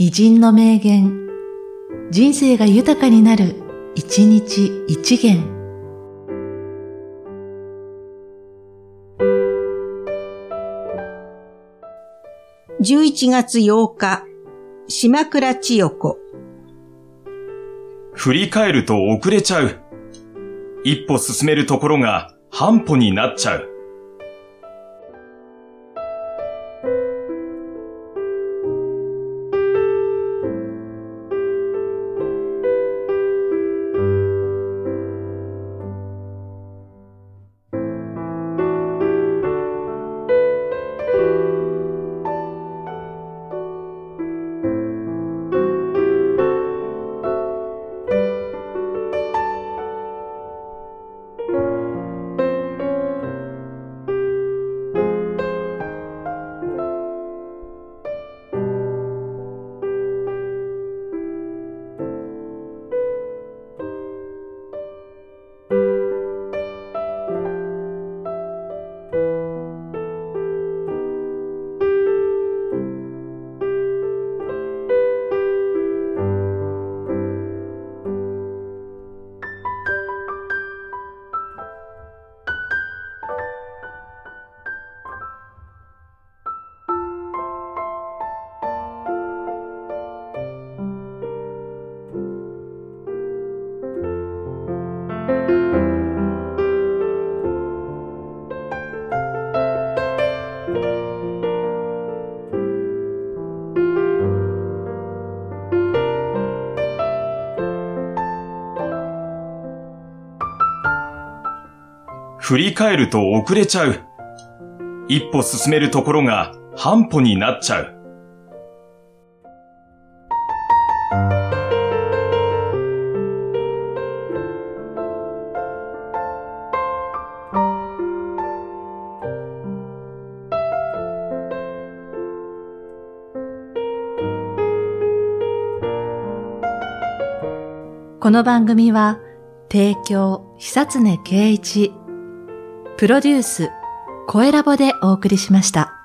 偉人の名言、人生が豊かになる、一日一元。11月8日、島倉千代子。振り返ると遅れちゃう。一歩進めるところが半歩になっちゃう。振り返ると遅れちゃう。一歩進めるところが半歩になっちゃう。この番組は、提供、久常圭一、プロデュース、声ラボでお送りしました。